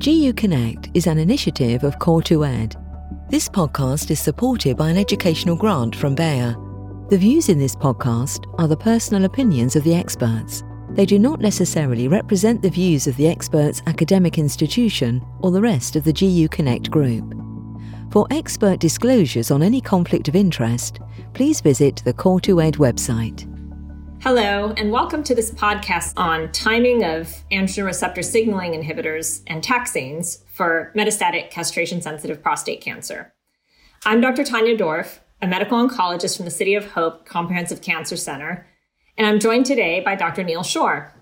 GU Connect is an initiative of Core2Ed. This podcast is supported by an educational grant from Bayer. The views in this podcast are the personal opinions of the experts. They do not necessarily represent the views of the expert's academic institution or the rest of the GU Connect group. For expert disclosures on any conflict of interest, please visit the Core2Ed website. Hello, and welcome to this podcast on timing of androgen receptor signaling inhibitors and taxanes for metastatic castration sensitive prostate cancer. I'm Dr. Tanya Dorff, a medical oncologist from the City of Hope Comprehensive Cancer Center, and I'm joined today by Dr. Neil Shore.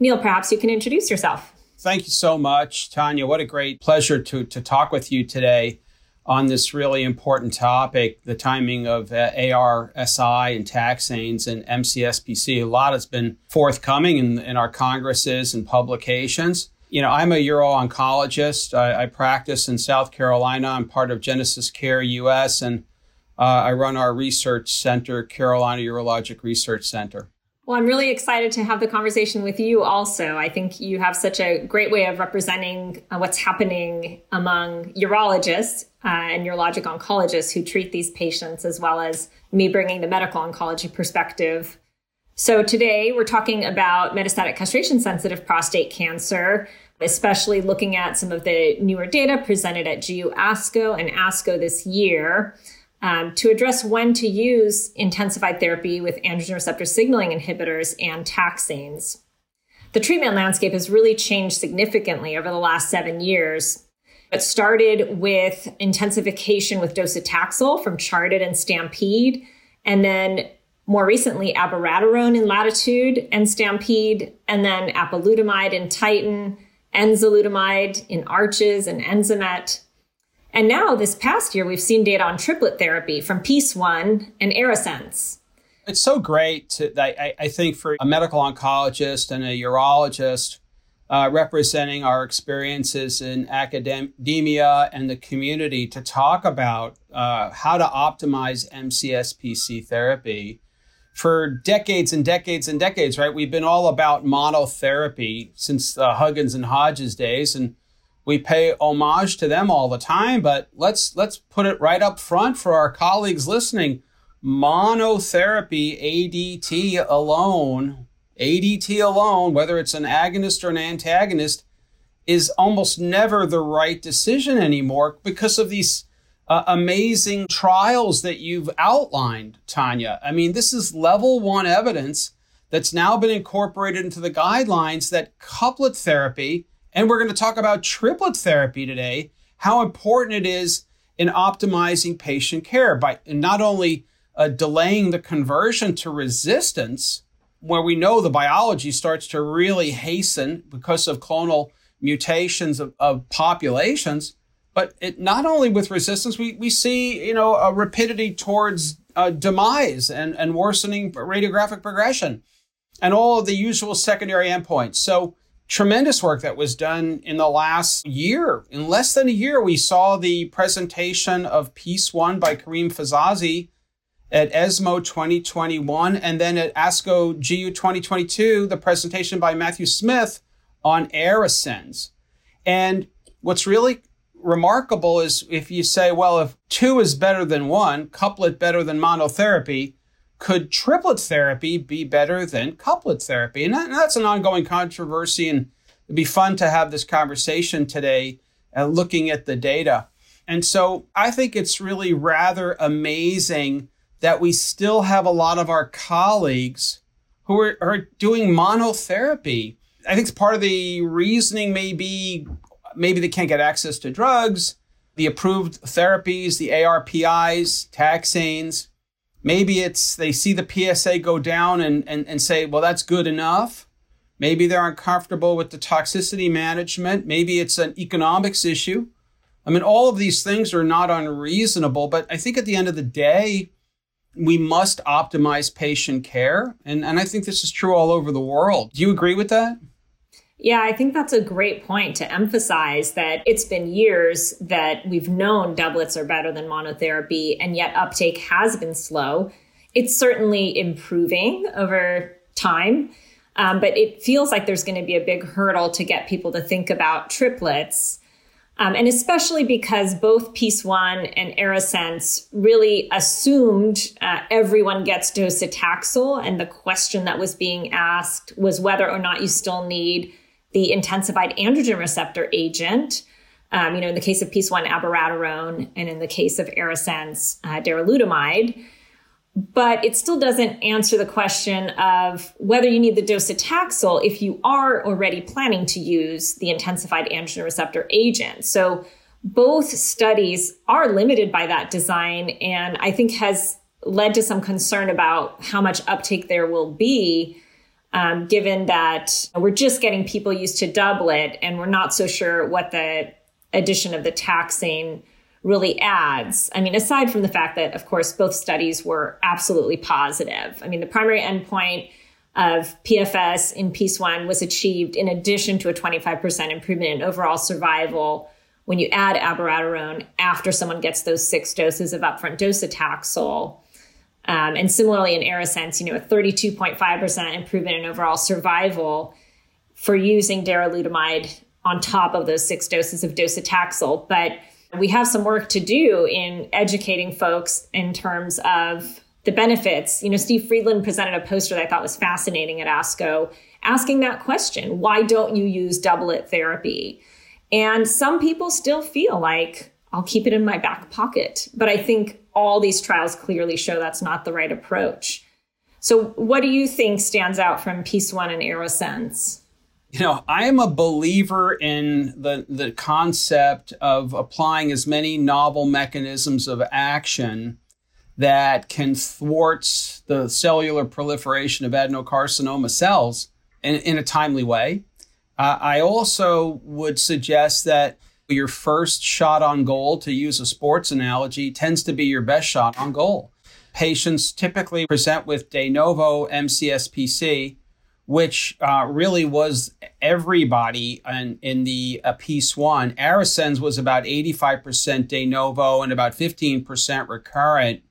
Neil, perhaps you can introduce yourself. Thank you so much, Tanya. What a great pleasure to, to talk with you today on this really important topic, the timing of uh, ARSI and taxanes and MCSPC. A lot has been forthcoming in, in our congresses and publications. You know, I'm a uro-oncologist. I, I practice in South Carolina. I'm part of GenesisCare US, and uh, I run our research center, Carolina Urologic Research Center. Well, I'm really excited to have the conversation with you also. I think you have such a great way of representing uh, what's happening among urologists uh, and urologic oncologists who treat these patients, as well as me bringing the medical oncology perspective. So today we're talking about metastatic castration sensitive prostate cancer, especially looking at some of the newer data presented at GU ASCO and ASCO this year um, to address when to use intensified therapy with androgen receptor signaling inhibitors and taxanes. The treatment landscape has really changed significantly over the last seven years. It started with intensification with docetaxel from CHAARTED and Stampede, and then more recently abiraterone in Latitude and Stampede, and then apalutamide in Titan, enzalutamide in Arches and Enzamet. And now, this past year, we've seen data on triplet therapy from PEACE One and ARASENS. It's so great to, I, I think, for a medical oncologist and a urologist uh, representing our experiences in academia and the community to talk about uh, how to optimize MCSPC therapy. For decades and decades and decades, right? We've been all about monotherapy since the Huggins and Hodges days, and we pay homage to them all the time, but let's let's put it right up front for our colleagues listening. Monotherapy ADT alone, ADT alone, whether it's an agonist or an antagonist, is almost never the right decision anymore because of these uh, amazing trials that you've outlined, Tanya. I mean, this is level one evidence that's now been incorporated into the guidelines that couplet therapy and we're going to talk about triplet therapy today, how important it is in optimizing patient care by not only uh, delaying the conversion to resistance, where we know the biology starts to really hasten because of clonal mutations of, of populations, but it not only with resistance, we, we see, you know, a rapidity towards uh, demise and, and worsening radiographic progression and all of the usual secondary endpoints. So tremendous work that was done in the last year. In less than a year, we saw the presentation of PEACE One by Karim Fizazi at ESMO 2021, and then at ASCO GU 2022, the presentation by Matthew Smith on ARASENS. And what's really remarkable is if you say, well, if two is better than one, couplet better than monotherapy, could triplet therapy be better than couplet therapy? And, that, and that's an ongoing controversy, and it'd be fun to have this conversation today, uh, looking at the data. And so I think it's really rather amazing that we still have a lot of our colleagues who are, are doing monotherapy. I think it's part of the reasoning may be maybe they can't get access to drugs, the approved therapies, the ARPIs, taxanes. Maybe it's they see the PSA go down and, and, and say, well, that's good enough. Maybe they're uncomfortable with the toxicity management. Maybe it's an economics issue. I mean, all of these things are not unreasonable, but I think at the end of the day, we must optimize patient care. And, and I think this is true all over the world. Do you agree with that? Yeah, I think that's a great point to emphasize that it's been years that we've known doublets are better than monotherapy, and yet uptake has been slow. It's certainly improving over time. Um, but it feels like there's going to be a big hurdle to get people to think about triplets. Um, and especially because both Peace One and ARASENS really assumed uh, everyone gets docetaxel. And the question that was being asked was whether or not you still need the intensified androgen receptor agent. Um, you know, in the case of Peace One, abiraterone, and in the case of ARASENS, uh, darolutamide but it still doesn't answer the question of whether you need the docetaxel if you are already planning to use the intensified androgen receptor agent. So both studies are limited by that design and I think has led to some concern about how much uptake there will be um, given that we're just getting people used to doublet and we're not so sure what the addition of the taxane really adds. I mean, aside from the fact that, of course, both studies were absolutely positive. I mean, the primary endpoint of PFS in Peace One was achieved in addition to a 25% improvement in overall survival when you add abiraterone after someone gets those six doses of upfront docetaxel. Um, and similarly in ARASENS, you know, a 32.5% improvement in overall survival for using darolutamide on top of those six doses of docetaxel. But we have some work to do in educating folks in terms of the benefits. You know, Steve Freedland presented a poster that I thought was fascinating at ASCO, asking that question why don't you use doublet therapy? And some people still feel like I'll keep it in my back pocket. But I think all these trials clearly show that's not the right approach. So, what do you think stands out from Peace One and ARASENS? You know, I am a believer in the, the concept of applying as many novel mechanisms of action that can thwart the cellular proliferation of adenocarcinoma cells in, in a timely way. Uh, I also would suggest that your first shot on goal, to use a sports analogy, tends to be your best shot on goal. Patients typically present with de novo MCSPC which uh, really was everybody in, in the uh, Peace One. ARASENS was about 85% de novo and about 15% recurrent.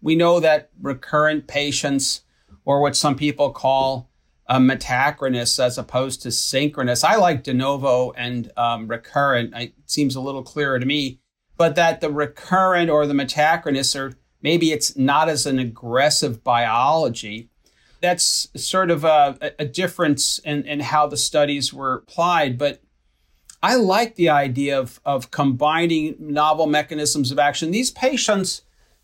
We know that recurrent patients, or what some people call a metachronous as opposed to synchronous. I like de novo and um, recurrent. It seems a little clearer to me. But that the recurrent or the metachronous, or maybe it's not as an aggressive biology that's sort of a, a difference in, in how the studies were applied. But I like the idea of, of combining novel mechanisms of action. These patients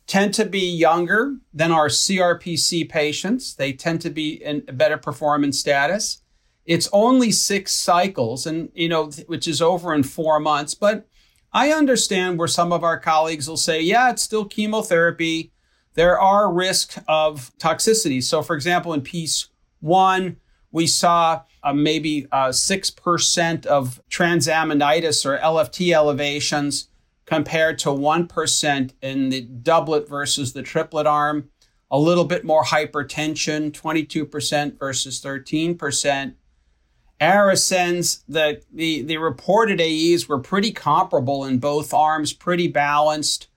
tend to be younger than our CRPC patients. They tend to be in a better performance status. It's only six cycles and, you know, which is over in four months. But I understand where some of our colleagues will say, yeah, it's still chemotherapy there are risks of toxicity. So, for example, in PEACE One, we saw uh, maybe uh, 6% of transaminitis or LFT elevations compared to 1% in the doublet versus the triplet arm. A little bit more hypertension, 22% versus 13%. ARASENS, the, the, the reported AEs were pretty comparable in both arms, pretty balanced.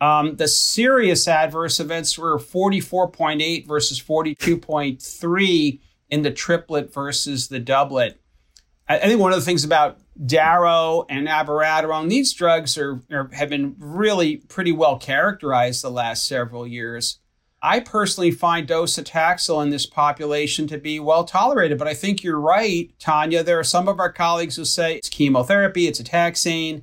Um, the serious adverse events were 44.8 versus 42.3 in the triplet versus the doublet. I, think one of the things about Daro and abiraterone, these drugs are, are, have been really pretty well characterized the last several years. I personally find docetaxel in this population to be well tolerated, but I think you're right, Tanya. There are some of our colleagues who say it's chemotherapy, it's a taxane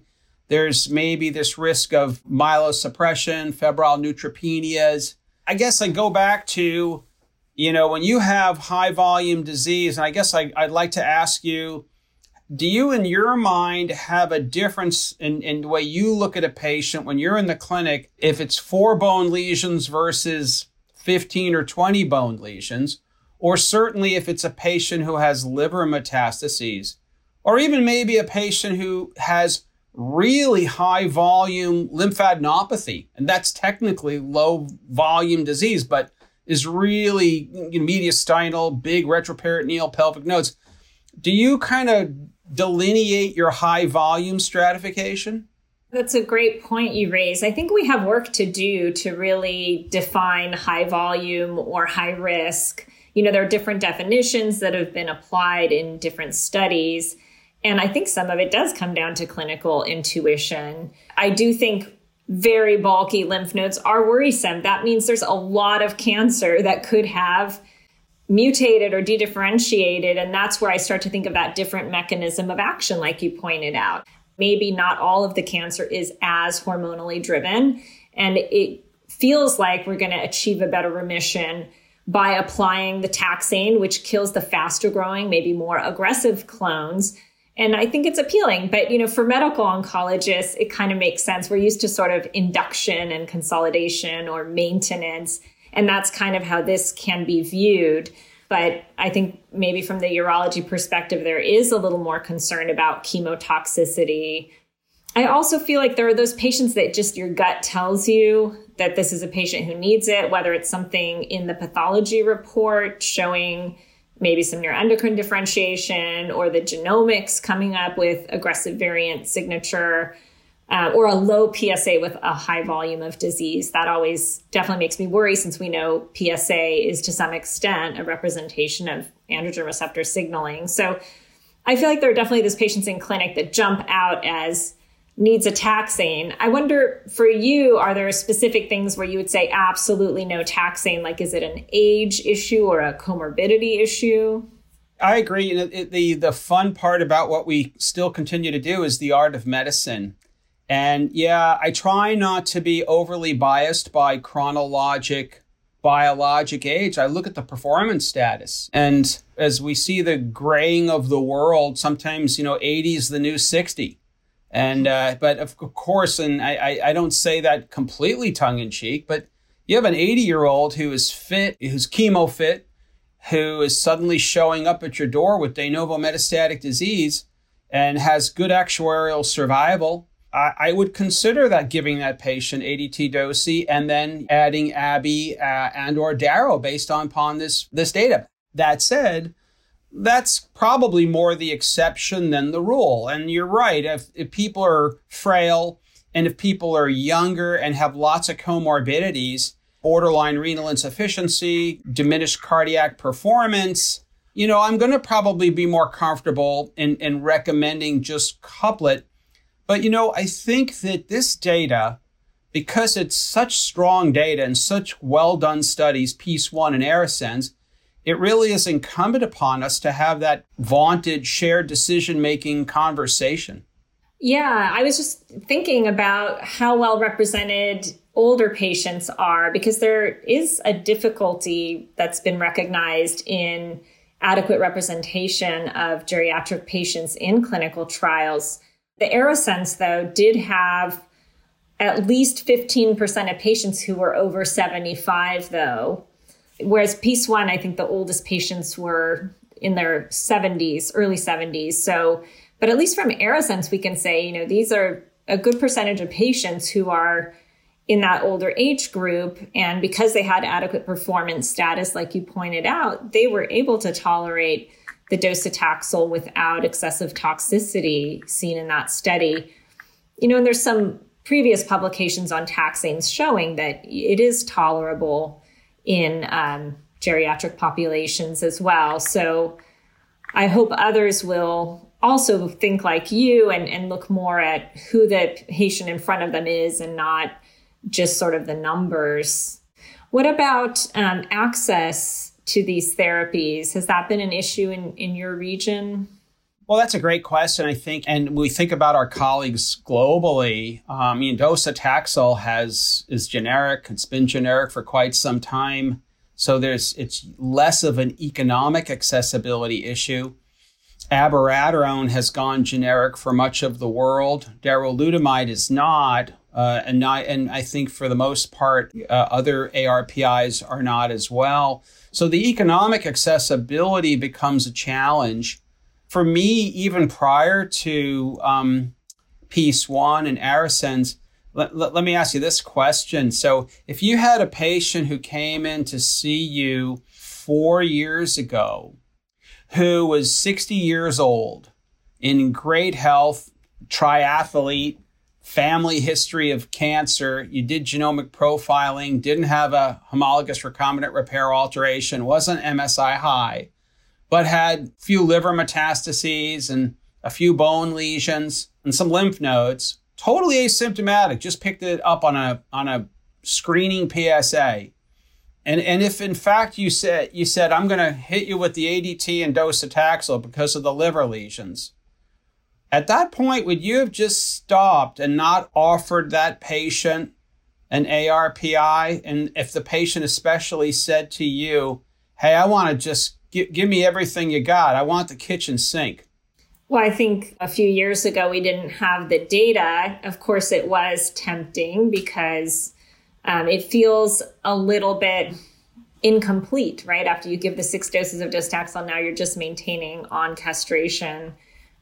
there's maybe this risk of myelosuppression, febrile neutropenias. I guess I go back to, you know, when you have high volume disease, and I guess I, would like to ask you, do you in your mind have a difference in, in the way you look at a patient when you're in the clinic, if it's four bone lesions versus 15 or 20 bone lesions, or certainly if it's a patient who has liver metastases, or even maybe a patient who has really high volume lymphadenopathy. And that's technically low volume disease, but is really you know, mediastinal, big retroperitoneal pelvic nodes. Do you kind of delineate your high volume stratification? That's a great point you raise. I think we have work to do to really define high volume or high risk you know, there are different definitions that have been applied in different studies. And I think some of it does come down to clinical intuition. I do think very bulky lymph nodes are worrisome. That means there's a lot of cancer that could have mutated or dedifferentiated. And that's where I start to think of that different mechanism of action, like you pointed out. Maybe not all of the cancer is as hormonally driven. And it feels like we're going to achieve a better remission by applying the taxane, which kills the faster growing, maybe more aggressive clones. And I think it's appealing. But, you know, for medical oncologists, it kind of makes sense. We're used to sort of induction and consolidation or maintenance. And that's kind of how this can be viewed. But I think maybe from the urology perspective, there is a little more concern about chemotoxicity. I also feel like there are those patients that just your gut tells you that this is a patient who needs it, whether it's something in the pathology report showing maybe some neuroendocrine differentiation or the genomics coming up with aggressive variant signature. Uh, or a low PSA with a high volume of disease. That always definitely makes me worry since we know PSA is to some extent a representation of androgen receptor signaling. So I feel like there are definitely those patients in clinic that jump out as needs a taxane. I wonder for you, are there specific things where you would say absolutely no taxane? Like, is it an age issue or a comorbidity issue? I agree. It, the the fun part about what we still continue to do is the art of medicine. And yeah, I try not to be overly biased by chronologic biologic age. I look at the performance status. And as we see the graying of the world, sometimes, you know, 80 is the new 60. And uh, but of course, and I, I don't say that completely tongue in cheek, but you have an 80 year old who is fit, who's chemo fit, who is suddenly showing up at your door with de novo metastatic disease and has good actuarial survival. I, I would consider that giving that patient ADT dosi and then adding Abby uh, and or Daro based on upon this this data. That said, that's probably more the exception than the rule. And you're right. If, if people are frail and if people are younger and have lots of comorbidities, borderline renal insufficiency, diminished cardiac performance, you know, I'm going to probably be more comfortable in, in recommending just couplet. But, you know, I think that this data, because it's such strong data and such well done studies, PEACE 1 and ARASENS, it really is incumbent upon us to have that vaunted shared decision making conversation. Yeah, I was just thinking about how well represented older patients are because there is a difficulty that's been recognized in adequate representation of geriatric patients in clinical trials. The ARASENS, though, did have at least 15% of patients who were over 75, though, Whereas PEACE One, I think the oldest patients were in their 70s, early 70s. So, but at least from ARASENS, we can say, you know, these are a good percentage of patients who are in that older age group. And because they had adequate performance status, like you pointed out, they were able to tolerate the docetaxel without excessive toxicity seen in that study. You know, and there's some previous publications on taxanes showing that it is tolerable in um, geriatric populations as well. So I hope others will also think like you and, and look more at who the patient in front of them is and not just sort of the numbers. What about um, access to these therapies? Has that been an issue in, in your region? Well, that's a great question, I think. And we think about our colleagues globally. Um, mean, docetaxel has is generic. It's been generic for quite some time. So there's it's less of an economic accessibility issue. Abiraterone has gone generic for much of the world. Darolutamide is not, uh, and not, and I think for the most part, uh, other ARPIs are not as well. So the economic accessibility becomes a challenge for me, even prior to um, PEACE One and ARASENS, let, let, let, me ask you this question. So, if you had a patient who came in to see you four years ago who was 60 years old, in great health, triathlete, family history of cancer, you did genomic profiling, didn't have a homologous recombinant repair alteration, wasn't MSI high, but had few liver metastases and a few bone lesions and some lymph nodes, totally asymptomatic, just picked it up on a on a screening PSA. And, and if in fact you said you said I'm going to hit you with the ADT and docetaxel because of the liver lesions, at that point, would you have just stopped and not offered that patient an ARPI? And if the patient especially said to you, hey, I want to just give, give me everything you got, I want the kitchen sink. Well, I think a few years ago we didn't have the data. Of course, it was tempting because um, it feels a little bit incomplete, right? After you give the six doses of docetaxel, now you're just maintaining on castration.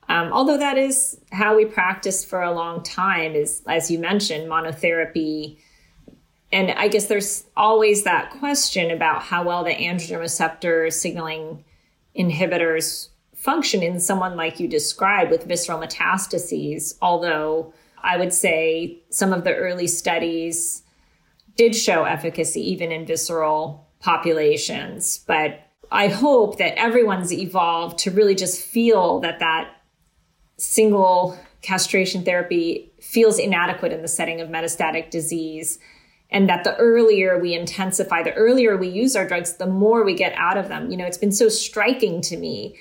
Um, although that is how we practiced for a long time, is as you mentioned, monotherapy. And I guess there's always that question about how well the androgen receptor signaling inhibitors function in someone like you described with visceral metastases. Although I would say some of the early studies did show efficacy even in visceral populations. But I hope that everyone's evolved to really just feel that that single castration therapy feels inadequate in the setting of metastatic disease and that the earlier we intensify the earlier we use our drugs the more we get out of them. You know it's been so striking to me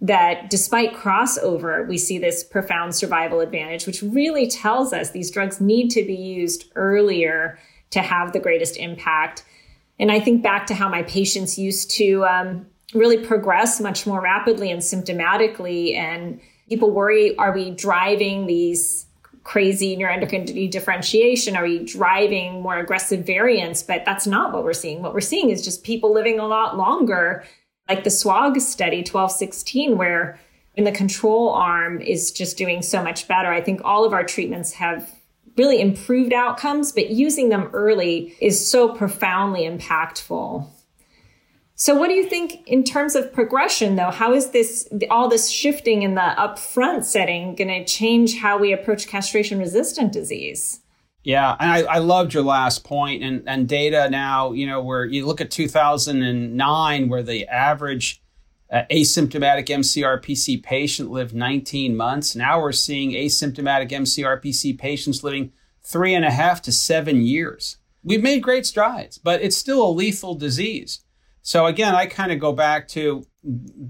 that despite crossover we see this profound survival advantage which really tells us these drugs need to be used earlier to have the greatest impact. And i think back to how my patients used to um, really progress much more rapidly and symptomatically and people worry are we driving these crazy neuroendocrine differentiation? Are we driving more aggressive variants? But that's not what we're seeing. What we're seeing is just people living a lot longer, like the SWOG study 1216, where in the control arm is just doing so much better. I think all of our treatments have really improved outcomes, but using them early is so profoundly impactful. So, what do you think in terms of progression, though? How is this all this shifting in the upfront setting going to change how we approach castration resistant disease? Yeah, and I, I loved your last point and, and data now, you know, where you look at 2009, where the average uh, asymptomatic MCRPC patient lived 19 months. Now we're seeing asymptomatic MCRPC patients living three and a half to seven years. We've made great strides, but it's still a lethal disease. So again, I kind of go back to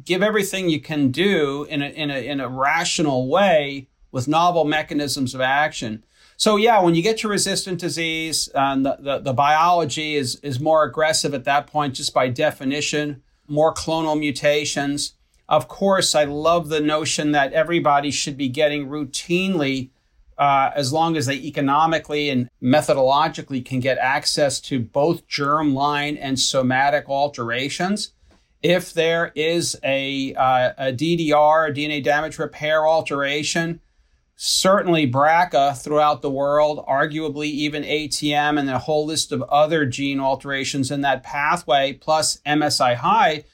give everything you can do in a, in a, in a rational way with novel mechanisms of action. So yeah, when you get your resistant disease, um, the, the, the biology is, is more aggressive at that point, just by definition, more clonal mutations. Of course, I love the notion that everybody should be getting routinely uh, as long as they economically and methodologically can get access to both germline and somatic alterations. If there is a, uh, a DDR, a DNA damage repair alteration, certainly BRCA throughout the world, arguably even ATM and a whole list of other gene alterations in that pathway, plus MSI high,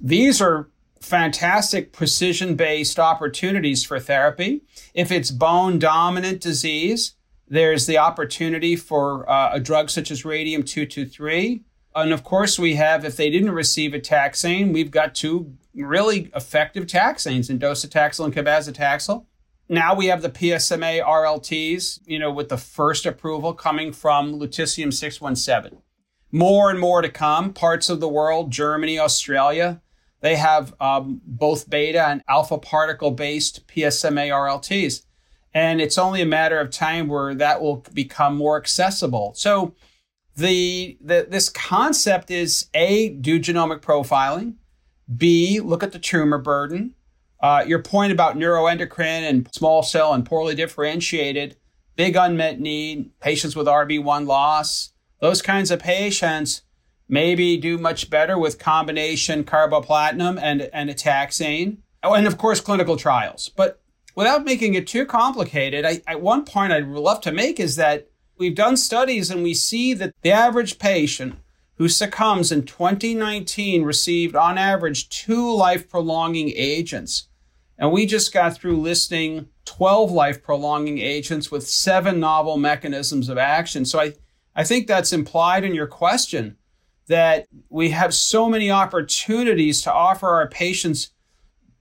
these are fantastic precision based opportunities for therapy. If it's bone dominant disease, there's the opportunity for uh, a drug such as radium 223. And of course, we have, if they didn't receive a taxane, we've got two really effective taxanes in docetaxel and cabazitaxel. Now we have the PSMA RLTs, you know, with the first approval coming from lutetium 617. More and more to come. Parts of the world, Germany, Australia, they have um, both beta and alpha particle based PSMA RLTs. And it's only a matter of time where that will become more accessible. So the, the this concept is A, do genomic profiling, B, look at the tumor burden. Uh, your point about neuroendocrine and small cell and poorly differentiated, big unmet need, patients with RB1 loss, those kinds of patients maybe do much better with combination carboplatin and, and a taxane. Oh, and of course, clinical trials. But without making it too complicated, I, I, one point I'd love to make is that we've done studies and we see that the average patient who succumbs in 2019 received on average two life prolonging agents. And we just got through listing 12 life prolonging agents with seven novel mechanisms of action. So I, I think that's implied in your question that we have so many opportunities to offer our patients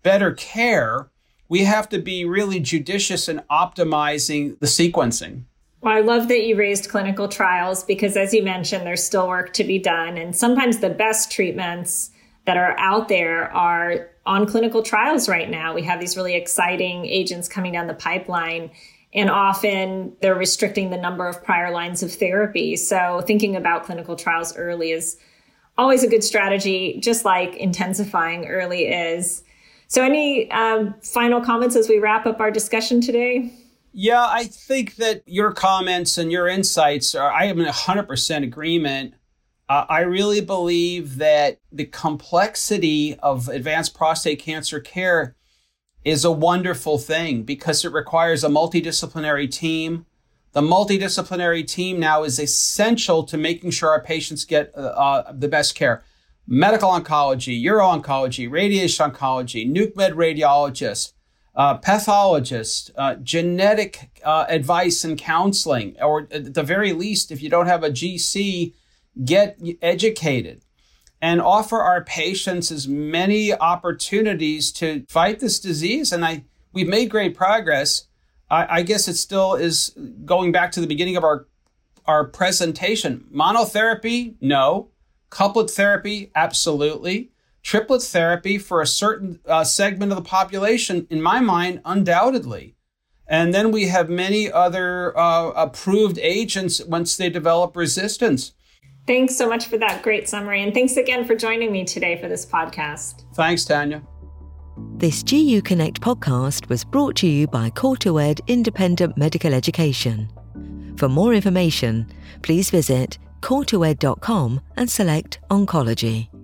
better care. We have to be really judicious in optimizing the sequencing. Well, I love that you raised clinical trials because, as you mentioned, there's still work to be done. And sometimes the best treatments that are out there are on clinical trials right now. We have these really exciting agents coming down the pipeline, and often they're restricting the number of prior lines of therapy. So, thinking about clinical trials early is always a good strategy, just like intensifying early is. So, any um, final comments as we wrap up our discussion today? Yeah, I think that your comments and your insights are, I am in 100% agreement. Uh, I really believe that the complexity of advanced prostate cancer care is a wonderful thing because it requires a multidisciplinary team. The multidisciplinary team now is essential to making sure our patients get uh, uh, the best care. Medical oncology, uro-oncology, radiation oncology, nuke med radiologist, uh, pathologist, uh, genetic uh, advice and counseling, or at the very least, if you don't have a GC, get educated and offer our patients as many opportunities to fight this disease. And I, we've made great progress. I, I guess it still is going back to the beginning of our, our presentation. Monotherapy, no. Couplet therapy, absolutely. Triplet therapy for a certain uh, segment of the population, in my mind, undoubtedly. And then we have many other uh, approved agents once they develop resistance. Thanks so much for that great summary. And thanks again for joining me today for this podcast. Thanks, Tanya. This GU Connect podcast was brought to you by Ed Independent Medical Education. For more information, please visit core2ed.com and select Oncology.